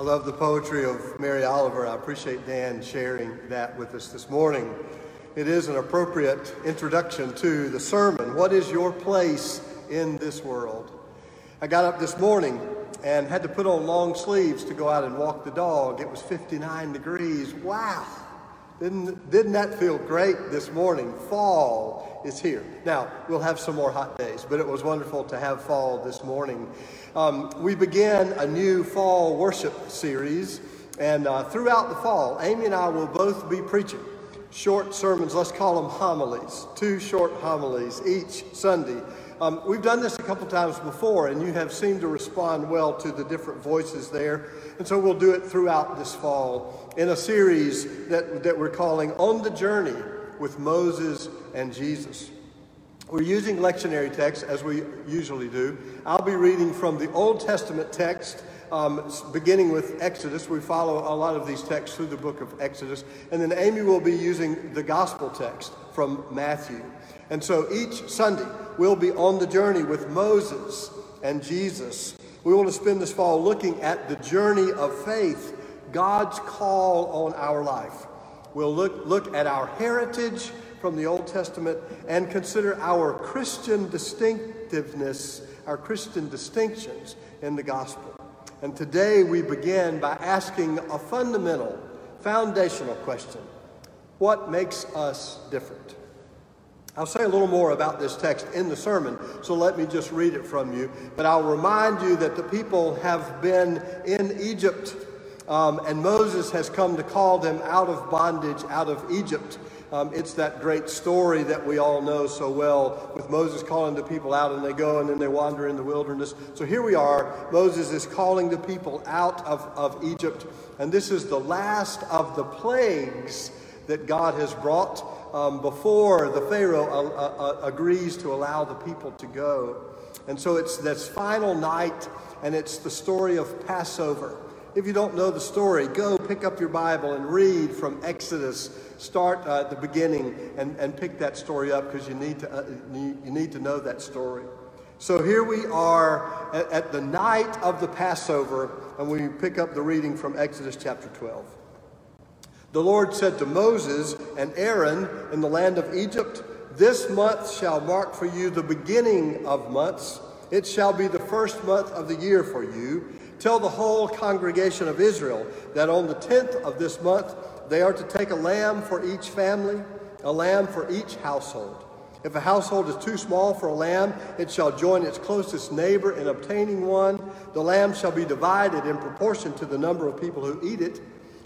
I love the poetry of Mary Oliver. I appreciate Dan sharing that with us this morning. It is an appropriate introduction to the sermon. What is your place in this world? I got up this morning and had to put on long sleeves to go out and walk the dog. It was 59 degrees. Wow! Didn't, didn't that feel great this morning? Fall is here. Now, we'll have some more hot days, but it was wonderful to have fall this morning. Um, we began a new fall worship series, and uh, throughout the fall, Amy and I will both be preaching short sermons, let's call them homilies, two short homilies each Sunday um, we've done this a couple times before, and you have seemed to respond well to the different voices there. And so we'll do it throughout this fall in a series that, that we're calling On the Journey with Moses and Jesus. We're using lectionary text as we usually do. I'll be reading from the Old Testament text, um, beginning with Exodus. We follow a lot of these texts through the book of Exodus. And then Amy will be using the gospel text from Matthew. And so each Sunday, we'll be on the journey with Moses and Jesus. We want to spend this fall looking at the journey of faith, God's call on our life. We'll look, look at our heritage from the Old Testament and consider our Christian distinctiveness, our Christian distinctions in the gospel. And today we begin by asking a fundamental, foundational question What makes us different? I'll say a little more about this text in the sermon, so let me just read it from you. But I'll remind you that the people have been in Egypt, um, and Moses has come to call them out of bondage, out of Egypt. Um, it's that great story that we all know so well with Moses calling the people out, and they go and then they wander in the wilderness. So here we are. Moses is calling the people out of, of Egypt, and this is the last of the plagues that God has brought um, before the Pharaoh uh, uh, uh, agrees to allow the people to go. And so it's this final night, and it's the story of Passover. If you don't know the story, go pick up your Bible and read from Exodus. Start uh, at the beginning and, and pick that story up because you, need to, uh, you need to know that story. So here we are at, at the night of the Passover, and we pick up the reading from Exodus chapter 12. The Lord said to Moses and Aaron in the land of Egypt, This month shall mark for you the beginning of months. It shall be the first month of the year for you. Tell the whole congregation of Israel that on the tenth of this month they are to take a lamb for each family, a lamb for each household. If a household is too small for a lamb, it shall join its closest neighbor in obtaining one. The lamb shall be divided in proportion to the number of people who eat it.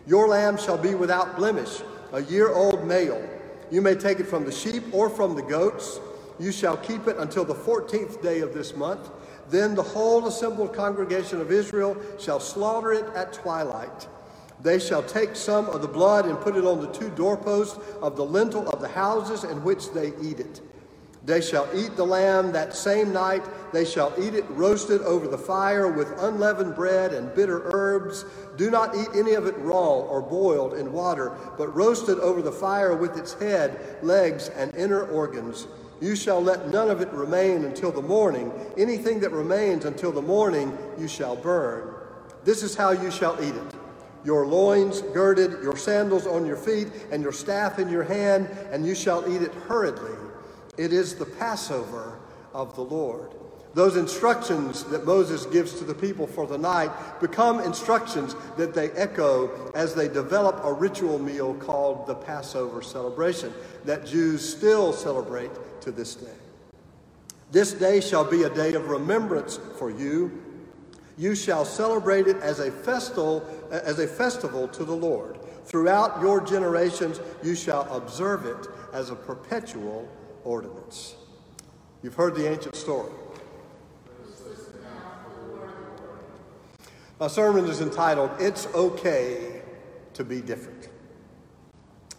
Your lamb shall be without blemish, a year old male. You may take it from the sheep or from the goats. You shall keep it until the 14th day of this month. Then the whole assembled congregation of Israel shall slaughter it at twilight. They shall take some of the blood and put it on the two doorposts of the lintel of the houses in which they eat it. They shall eat the lamb that same night. They shall eat it roasted over the fire with unleavened bread and bitter herbs. Do not eat any of it raw or boiled in water, but roasted over the fire with its head, legs, and inner organs. You shall let none of it remain until the morning. Anything that remains until the morning you shall burn. This is how you shall eat it your loins girded, your sandals on your feet, and your staff in your hand, and you shall eat it hurriedly it is the Passover of the Lord. Those instructions that Moses gives to the people for the night become instructions that they echo as they develop a ritual meal called the Passover celebration that Jews still celebrate to this day. This day shall be a day of remembrance for you. You shall celebrate it as a festival, as a festival to the Lord. Throughout your generations, you shall observe it as a perpetual ordinance. You've heard the ancient story. My sermon is entitled, It's Okay to Be Different.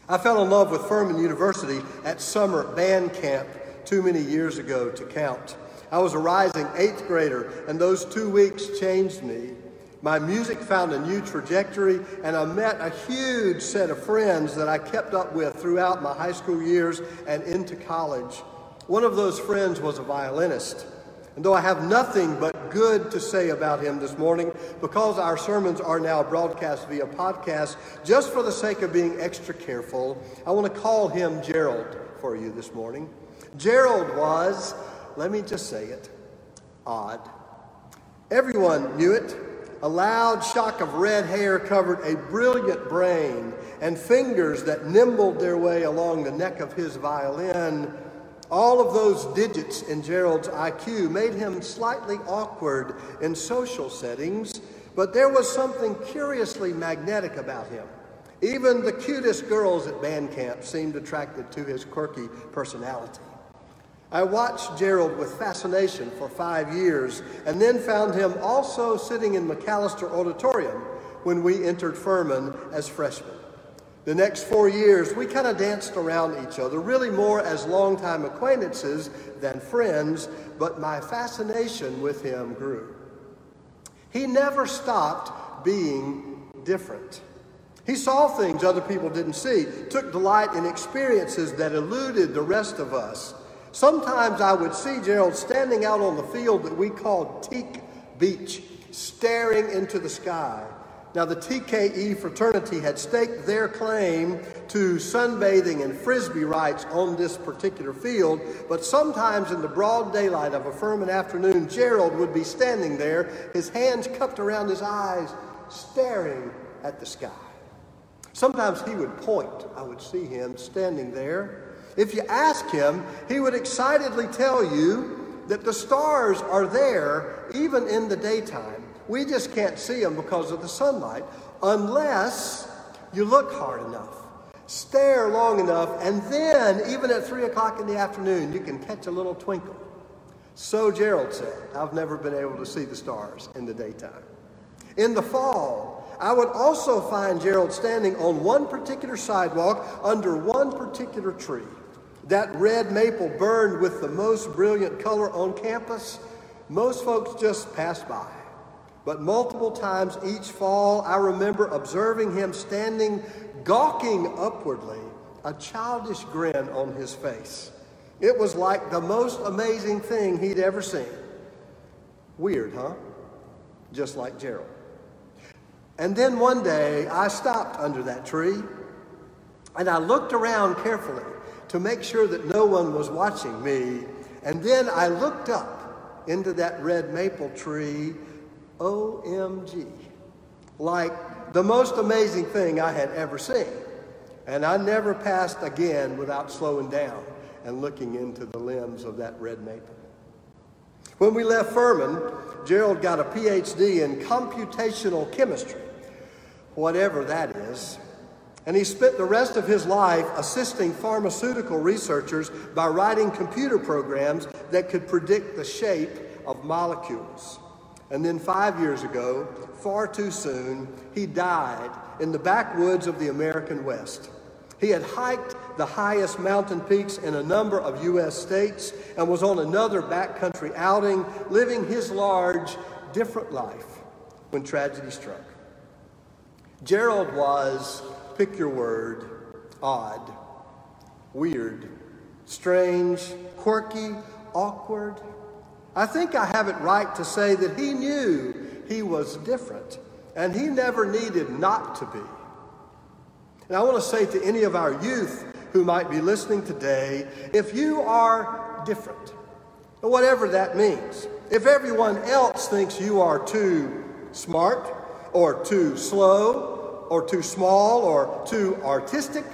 I fell in love with Furman University at summer band camp too many years ago to count. I was a rising eighth grader, and those two weeks changed me. My music found a new trajectory, and I met a huge set of friends that I kept up with throughout my high school years and into college. One of those friends was a violinist. And though I have nothing but good to say about him this morning, because our sermons are now broadcast via podcast, just for the sake of being extra careful, I want to call him Gerald for you this morning. Gerald was, let me just say it, odd. Everyone knew it. A loud shock of red hair covered a brilliant brain, and fingers that nimbled their way along the neck of his violin all of those digits in Gerald's IQ made him slightly awkward in social settings, but there was something curiously magnetic about him. Even the cutest girls at band camp seemed attracted to his quirky personality. I watched Gerald with fascination for five years and then found him also sitting in McAlister Auditorium when we entered Furman as freshmen. The next four years, we kind of danced around each other, really more as longtime acquaintances than friends, but my fascination with him grew. He never stopped being different. He saw things other people didn't see, took delight in experiences that eluded the rest of us. Sometimes I would see Gerald standing out on the field that we called Teak Beach, staring into the sky. Now, the TKE fraternity had staked their claim to sunbathing and frisbee rights on this particular field, but sometimes in the broad daylight of a Furman afternoon, Gerald would be standing there, his hands cupped around his eyes, staring at the sky. Sometimes he would point. I would see him standing there. If you ask him, he would excitedly tell you that the stars are there even in the daytime. We just can't see them because of the sunlight unless you look hard enough, stare long enough, and then, even at 3 o'clock in the afternoon, you can catch a little twinkle. So Gerald said, I've never been able to see the stars in the daytime. In the fall, I would also find Gerald standing on one particular sidewalk under one particular tree. That red maple burned with the most brilliant color on campus. Most folks just passed by. But multiple times each fall, I remember observing him standing, gawking upwardly, a childish grin on his face. It was like the most amazing thing he'd ever seen. Weird, huh? Just like Gerald. And then one day, I stopped under that tree and I looked around carefully to make sure that no one was watching me. And then I looked up into that red maple tree OMG. Like the most amazing thing I had ever seen. And I never passed again without slowing down and looking into the limbs of that red maple. When we left Furman, Gerald got a PhD in computational chemistry, whatever that is. And he spent the rest of his life assisting pharmaceutical researchers by writing computer programs that could predict the shape of molecules. And then five years ago, far too soon, he died in the backwoods of the American West. He had hiked the highest mountain peaks in a number of U.S. states and was on another backcountry outing, living his large, different life when tragedy struck. Gerald was, pick your word, odd, weird, strange, quirky, awkward, I think I have it right to say that he knew he was different and he never needed not to be. And I want to say to any of our youth who might be listening today if you are different, whatever that means, if everyone else thinks you are too smart or too slow or too small or too artistic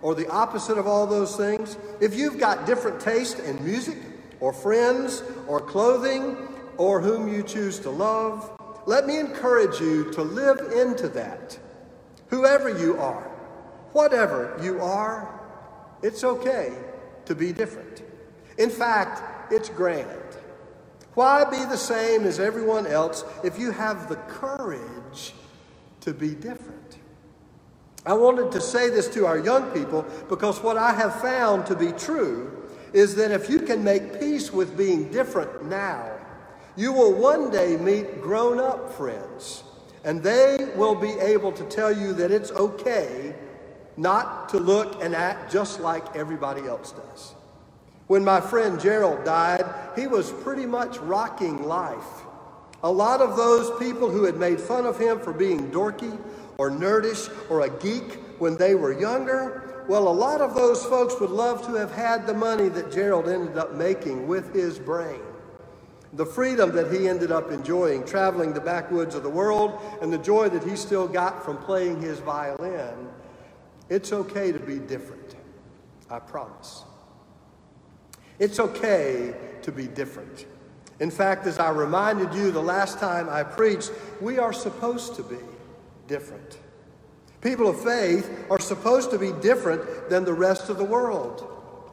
or the opposite of all those things, if you've got different taste in music, or friends or clothing or whom you choose to love. Let me encourage you to live into that. Whoever you are, whatever you are, it's okay to be different. In fact, it's grand. Why be the same as everyone else if you have the courage to be different? I wanted to say this to our young people because what I have found to be true is that if you can make peace with being different now, you will one day meet grown up friends, and they will be able to tell you that it's okay not to look and act just like everybody else does. When my friend Gerald died, he was pretty much rocking life. A lot of those people who had made fun of him for being dorky or nerdish or a geek when they were younger, well, a lot of those folks would love to have had the money that Gerald ended up making with his brain. The freedom that he ended up enjoying, traveling the backwoods of the world, and the joy that he still got from playing his violin. It's okay to be different. I promise. It's okay to be different. In fact, as I reminded you the last time I preached, we are supposed to be different. People of faith are supposed to be different than the rest of the world.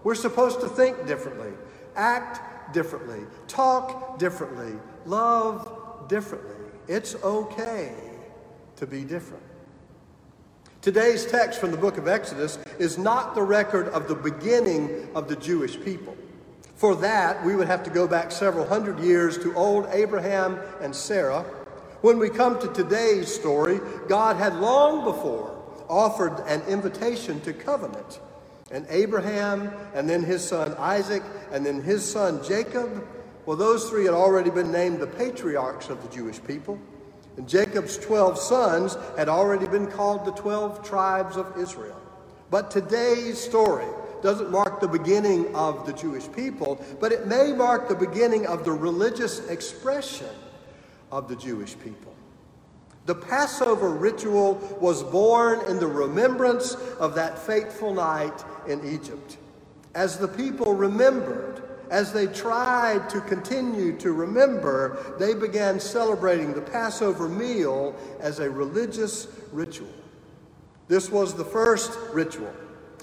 We're supposed to think differently, act differently, talk differently, love differently. It's okay to be different. Today's text from the book of Exodus is not the record of the beginning of the Jewish people. For that, we would have to go back several hundred years to old Abraham and Sarah. When we come to today's story, God had long before offered an invitation to covenant. And Abraham, and then his son Isaac, and then his son Jacob, well, those three had already been named the patriarchs of the Jewish people. And Jacob's 12 sons had already been called the 12 tribes of Israel. But today's story doesn't mark the beginning of the Jewish people, but it may mark the beginning of the religious expression of the Jewish people. The Passover ritual was born in the remembrance of that fateful night in Egypt. As the people remembered, as they tried to continue to remember, they began celebrating the Passover meal as a religious ritual. This was the first ritual.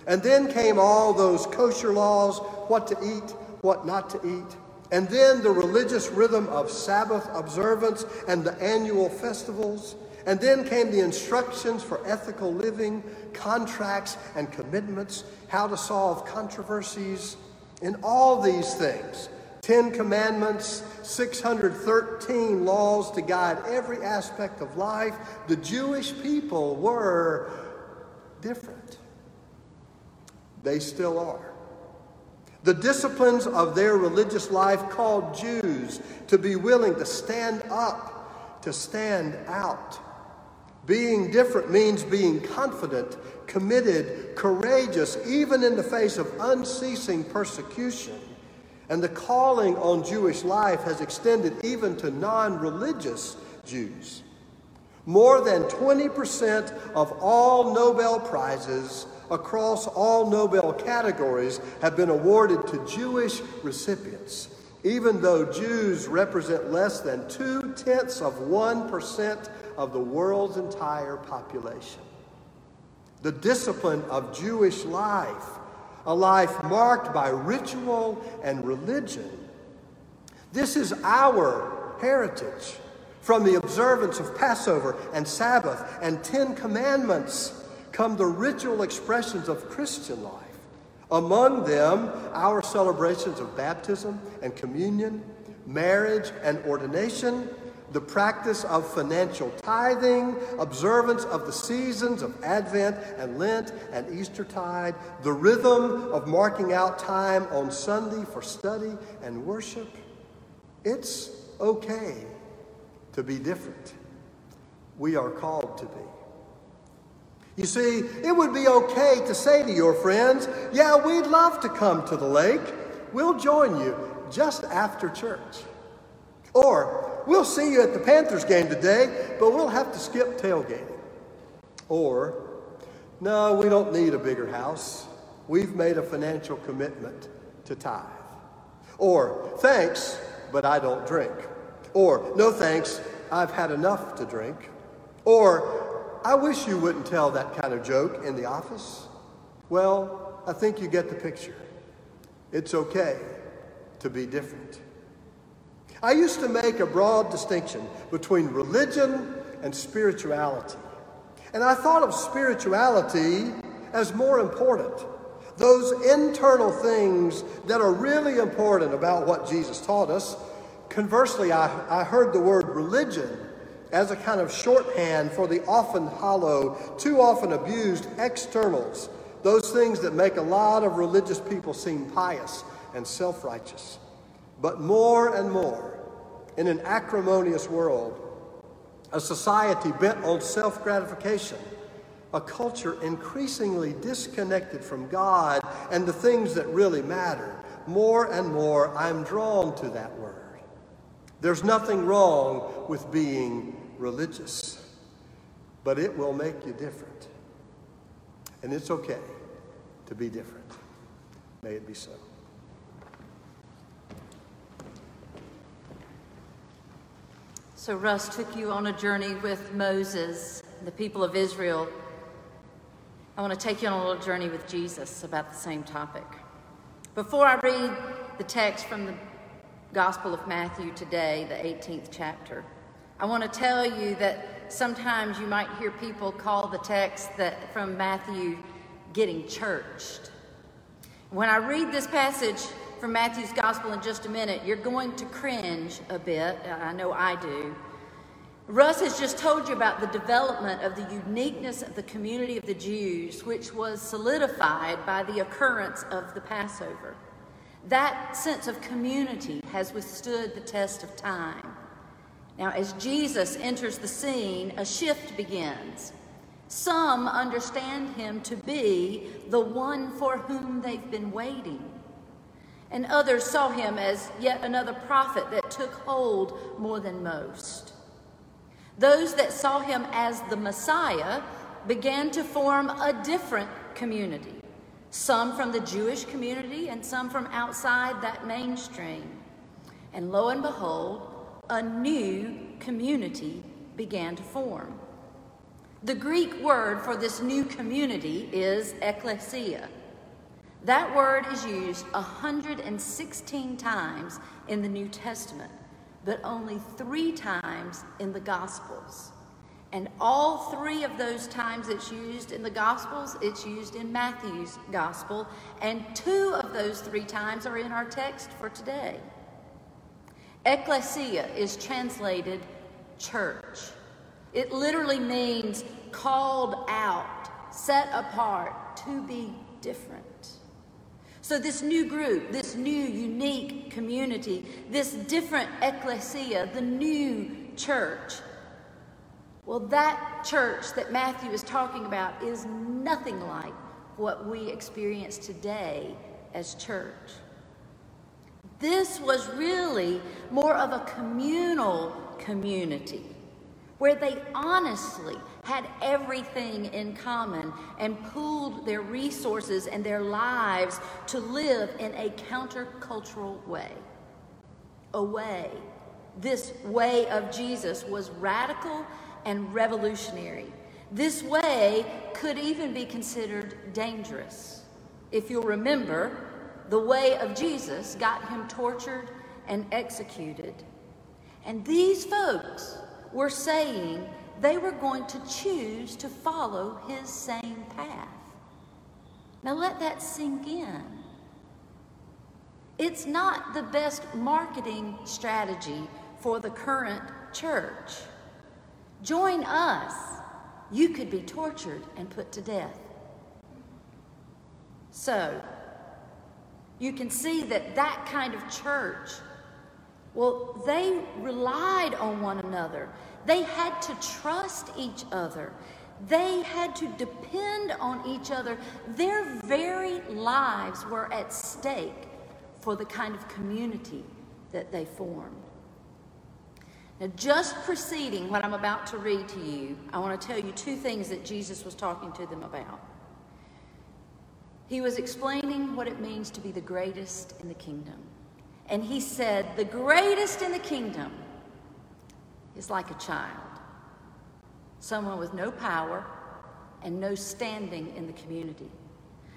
And then came all those kosher laws what to eat, what not to eat. And then the religious rhythm of Sabbath observance and the annual festivals. And then came the instructions for ethical living, contracts and commitments, how to solve controversies. In all these things, Ten Commandments, 613 laws to guide every aspect of life, the Jewish people were different. They still are. The disciplines of their religious life called Jews to be willing to stand up, to stand out. Being different means being confident, committed, courageous, even in the face of unceasing persecution. And the calling on Jewish life has extended even to non religious Jews. More than 20% of all Nobel Prizes across all Nobel categories have been awarded to Jewish recipients, even though Jews represent less than two tenths of 1% of the world's entire population. The discipline of Jewish life, a life marked by ritual and religion, this is our heritage from the observance of Passover and Sabbath and Ten Commandments come the ritual expressions of Christian life. Among them, our celebrations of baptism and communion, marriage and ordination, the practice of financial tithing, observance of the seasons of Advent and Lent and Eastertide, the rhythm of marking out time on Sunday for study and worship. It's okay to be different. We are called to be. You see, it would be okay to say to your friends, Yeah, we'd love to come to the lake. We'll join you just after church. Or, We'll see you at the Panthers game today, but we'll have to skip tailgating. Or, No, we don't need a bigger house. We've made a financial commitment to tithe. Or, Thanks, but I don't drink. Or, No thanks, I've had enough to drink. Or, I wish you wouldn't tell that kind of joke in the office. Well, I think you get the picture. It's okay to be different. I used to make a broad distinction between religion and spirituality. And I thought of spirituality as more important. Those internal things that are really important about what Jesus taught us. Conversely, I, I heard the word religion as a kind of shorthand for the often hollow, too often abused externals, those things that make a lot of religious people seem pious and self righteous. But more and more, in an acrimonious world, a society bent on self gratification, a culture increasingly disconnected from God and the things that really matter, more and more I'm drawn to that word. There's nothing wrong with being religious, but it will make you different. And it's okay to be different. May it be so. So, Russ took you on a journey with Moses, the people of Israel. I want to take you on a little journey with Jesus about the same topic. Before I read the text from the Gospel of Matthew today, the 18th chapter, I want to tell you that sometimes you might hear people call the text that from Matthew getting churched. When I read this passage, from Matthew's gospel in just a minute, you're going to cringe a bit. I know I do. Russ has just told you about the development of the uniqueness of the community of the Jews, which was solidified by the occurrence of the Passover. That sense of community has withstood the test of time. Now, as Jesus enters the scene, a shift begins. Some understand him to be the one for whom they've been waiting and others saw him as yet another prophet that took hold more than most. Those that saw him as the Messiah began to form a different community, some from the Jewish community and some from outside that mainstream. And lo and behold, a new community began to form. The Greek word for this new community is ecclesia. That word is used 116 times in the New Testament, but only three times in the Gospels. And all three of those times it's used in the Gospels, it's used in Matthew's Gospel, and two of those three times are in our text for today. Ecclesia is translated church. It literally means called out, set apart, to be different. So, this new group, this new unique community, this different ecclesia, the new church, well, that church that Matthew is talking about is nothing like what we experience today as church. This was really more of a communal community where they honestly had everything in common and pooled their resources and their lives to live in a countercultural way. A way. This way of Jesus was radical and revolutionary. This way could even be considered dangerous. If you'll remember, the way of Jesus got him tortured and executed. And these folks were saying they were going to choose to follow his same path. Now let that sink in. It's not the best marketing strategy for the current church. Join us. You could be tortured and put to death. So, you can see that that kind of church well, they relied on one another. They had to trust each other. They had to depend on each other. Their very lives were at stake for the kind of community that they formed. Now, just preceding what I'm about to read to you, I want to tell you two things that Jesus was talking to them about. He was explaining what it means to be the greatest in the kingdom. And he said, The greatest in the kingdom is like a child, someone with no power and no standing in the community.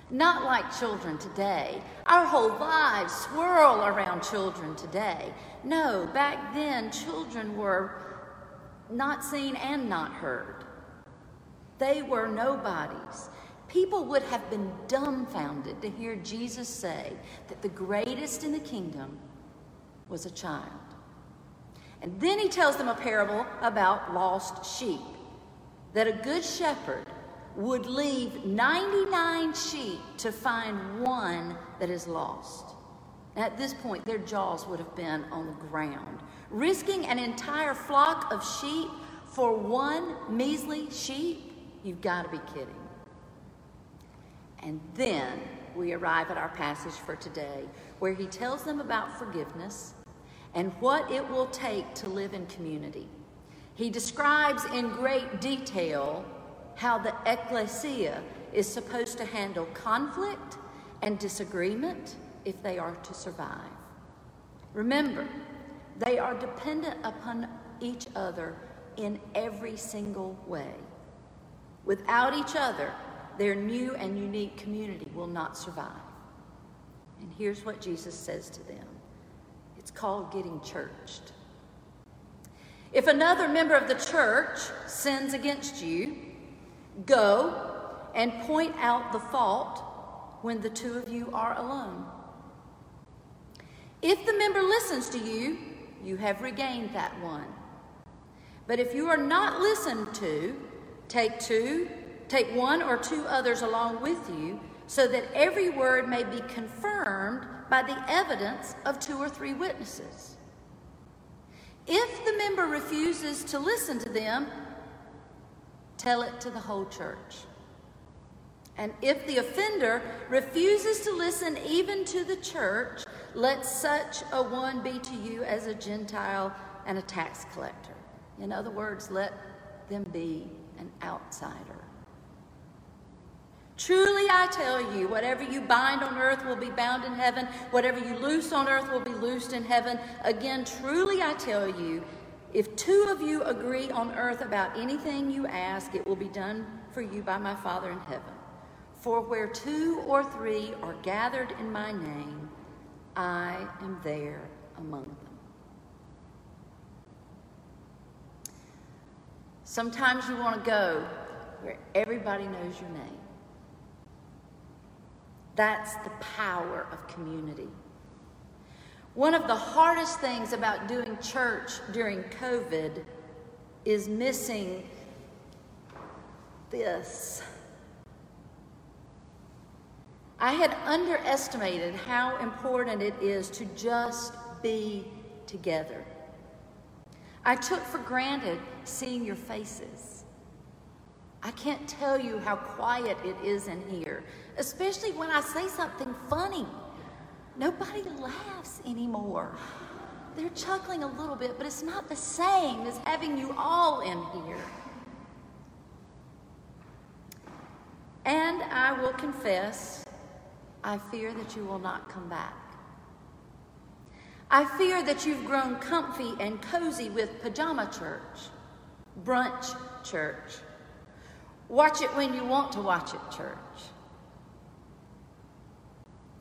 Not like children today. Our whole lives swirl around children today. No, back then, children were not seen and not heard. They were nobodies. People would have been dumbfounded to hear Jesus say that the greatest in the kingdom was a child. And then he tells them a parable about lost sheep that a good shepherd would leave 99 sheep to find one that is lost. At this point, their jaws would have been on the ground. Risking an entire flock of sheep for one measly sheep? You've got to be kidding. And then we arrive at our passage for today, where he tells them about forgiveness and what it will take to live in community. He describes in great detail how the ecclesia is supposed to handle conflict and disagreement if they are to survive. Remember, they are dependent upon each other in every single way. Without each other, their new and unique community will not survive. And here's what Jesus says to them it's called getting churched. If another member of the church sins against you, go and point out the fault when the two of you are alone. If the member listens to you, you have regained that one. But if you are not listened to, take two, take one or two others along with you, so that every word may be confirmed by the evidence of two or three witnesses. If the member refuses to listen to them, tell it to the whole church. And if the offender refuses to listen even to the church, let such a one be to you as a Gentile and a tax collector. In other words, let them be an outsider. Truly I tell you, whatever you bind on earth will be bound in heaven, whatever you loose on earth will be loosed in heaven. Again, truly I tell you, if two of you agree on earth about anything you ask, it will be done for you by my Father in heaven. For where two or three are gathered in my name, I am there among them. Sometimes you want to go where everybody knows your name. That's the power of community. One of the hardest things about doing church during COVID is missing this. I had underestimated how important it is to just be together. I took for granted seeing your faces. I can't tell you how quiet it is in here, especially when I say something funny. Nobody laughs anymore. They're chuckling a little bit, but it's not the same as having you all in here. And I will confess, I fear that you will not come back. I fear that you've grown comfy and cozy with pajama church, brunch church. Watch it when you want to watch it church.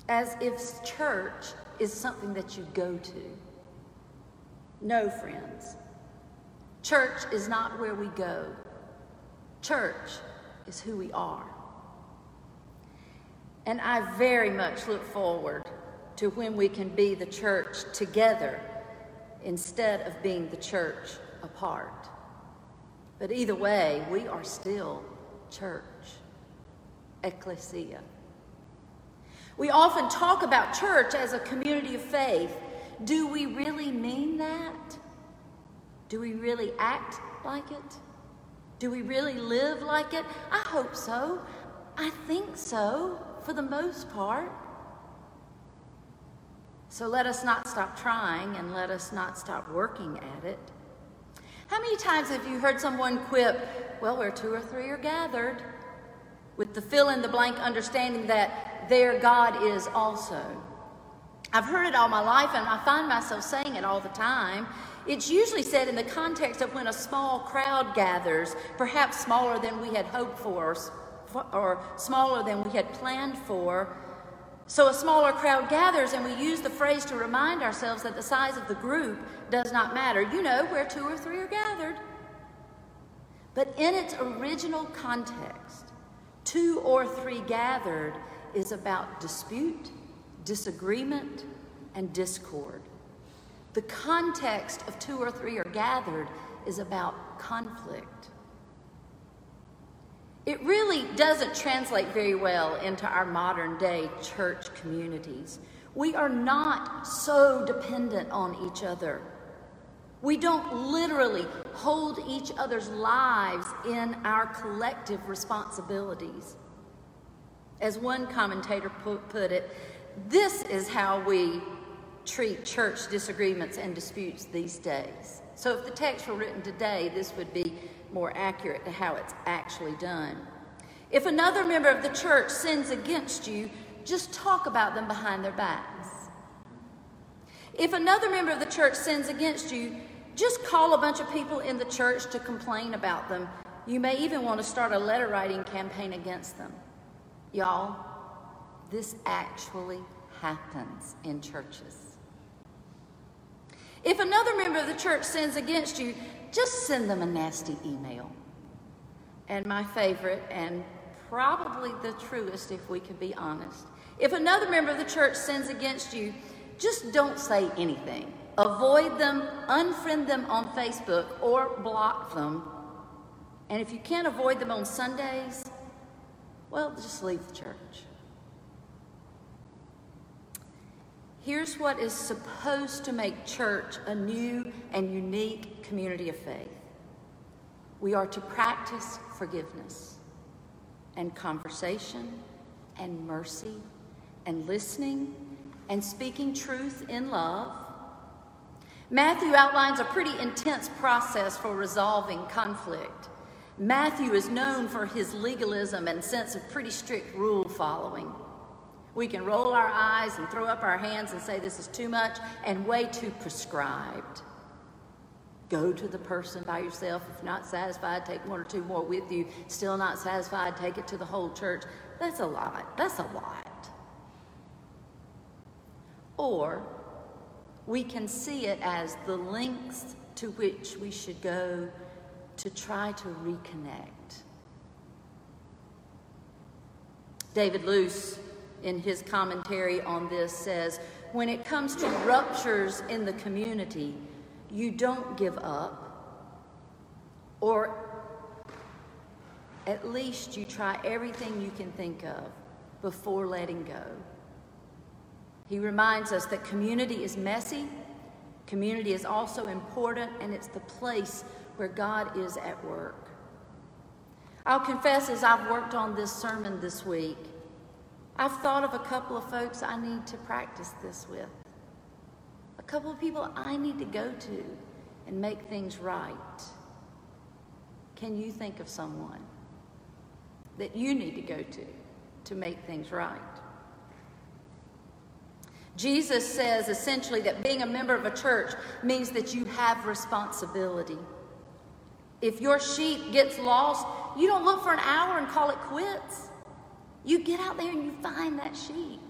As if church is something that you go to. No, friends. Church is not where we go. Church is who we are. And I very much look forward to when we can be the church together instead of being the church apart. But either way, we are still church, ecclesia. We often talk about church as a community of faith. Do we really mean that? Do we really act like it? Do we really live like it? I hope so. I think so, for the most part. So let us not stop trying and let us not stop working at it. How many times have you heard someone quip, well, where two or three are gathered, with the fill in the blank understanding that their God is also? I've heard it all my life and I find myself saying it all the time. It's usually said in the context of when a small crowd gathers, perhaps smaller than we had hoped for or smaller than we had planned for, so a smaller crowd gathers, and we use the phrase to remind ourselves that the size of the group does not matter. You know where two or three are gathered. But in its original context, two or three gathered is about dispute, disagreement, and discord. The context of two or three are gathered is about conflict. It really doesn't translate very well into our modern day church communities We are not so dependent on each other. We don't literally hold each other's lives in our collective responsibilities. As one commentator put it, this is how we treat church disagreements and disputes these days. So if the text were written today, this would be more accurate to how it's actually done. If another member of the church sins against you, just talk about them behind their backs. If another member of the church sins against you, just call a bunch of people in the church to complain about them. You may even want to start a letter writing campaign against them. Y'all, this actually happens in churches. If another member of the church sins against you, just send them a nasty email. And my favorite, and probably the truest if we can be honest, if another member of the church sins against you, just don't say anything. Avoid them, unfriend them on Facebook, or block them. And if you can't avoid them on Sundays, well, just leave the church. Here's what is supposed to make church a new and unique community of faith we are to practice forgiveness and conversation and mercy and listening and speaking truth in love. Matthew outlines a pretty intense process for resolving conflict. Matthew is known for his legalism and sense of pretty strict rule following. We can roll our eyes and throw up our hands and say this is too much and way too prescribed. Go to the person by yourself. If not satisfied, take one or two more with you. Still not satisfied, take it to the whole church. That's a lot. That's a lot. Or we can see it as the lengths to which we should go to try to reconnect. David Lose, in his commentary on this, says when it comes to ruptures in the community, you don't give up, or at least you try everything you can think of before letting go. He reminds us that community is messy, community is also important, and it's the place where God is at work. I'll confess, as I've worked on this sermon this week, I've thought of a couple of folks I need to practice this with, a couple of people I need to go to and make things right. Can you think of someone that you need to go to to make things right? Jesus says essentially that being a member of a church means that you have responsibility. If your sheep gets lost, you don't look for an hour and call it quits. You get out there and you find that sheep.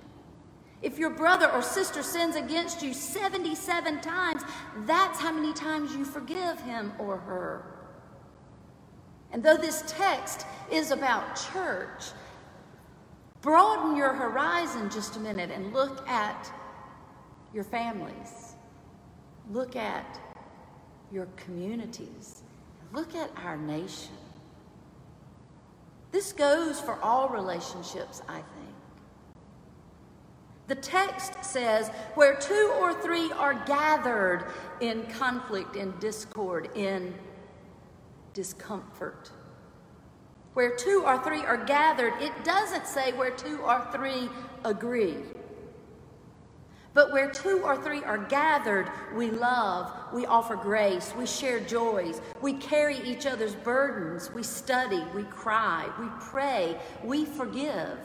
If your brother or sister sins against you 77 times, that's how many times you forgive him or her. And though this text is about church, broaden your horizon just a minute and look at your families. Look at your communities. Look at our nation. This goes for all relationships, I think. The text says, where two or three are gathered in conflict, in discord, in discomfort. Where two or three are gathered, it doesn't say where two or three agree. But where two or three are gathered, we love, we offer grace, we share joys, we carry each other's burdens, we study, we cry, we pray, we forgive.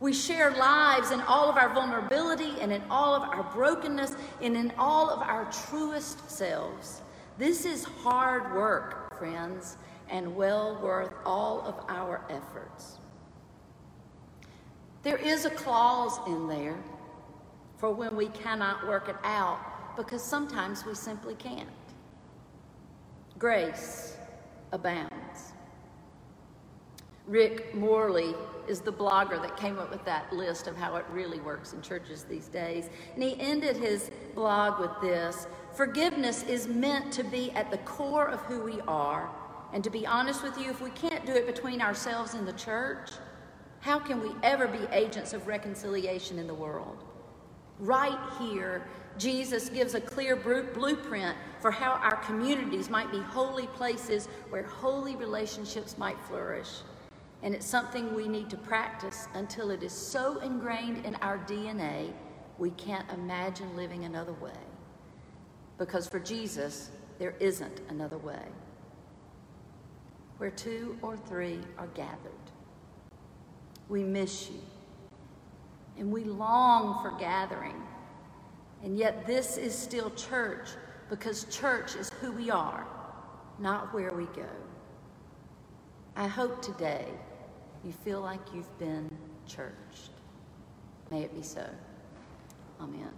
We share lives in all of our vulnerability and in all of our brokenness and in all of our truest selves. This is hard work, friends, and well worth all of our efforts. There is a clause in there for when we cannot work it out because sometimes we simply can't. Grace abounds. Rick Morley is the blogger that came up with that list of how it really works in churches these days. And he ended his blog with this Forgiveness is meant to be at the core of who we are. And to be honest with you, if we can't do it between ourselves and the church, how can we ever be agents of reconciliation in the world? Right here, Jesus gives a clear blueprint for how our communities might be holy places where holy relationships might flourish. And it's something we need to practice until it is so ingrained in our DNA we can't imagine living another way. Because for Jesus, there isn't another way. Where two or three are gathered, we miss you. And we long for gathering. And yet, this is still church because church is who we are, not where we go. I hope today you feel like you've been churched. May it be so. Amen.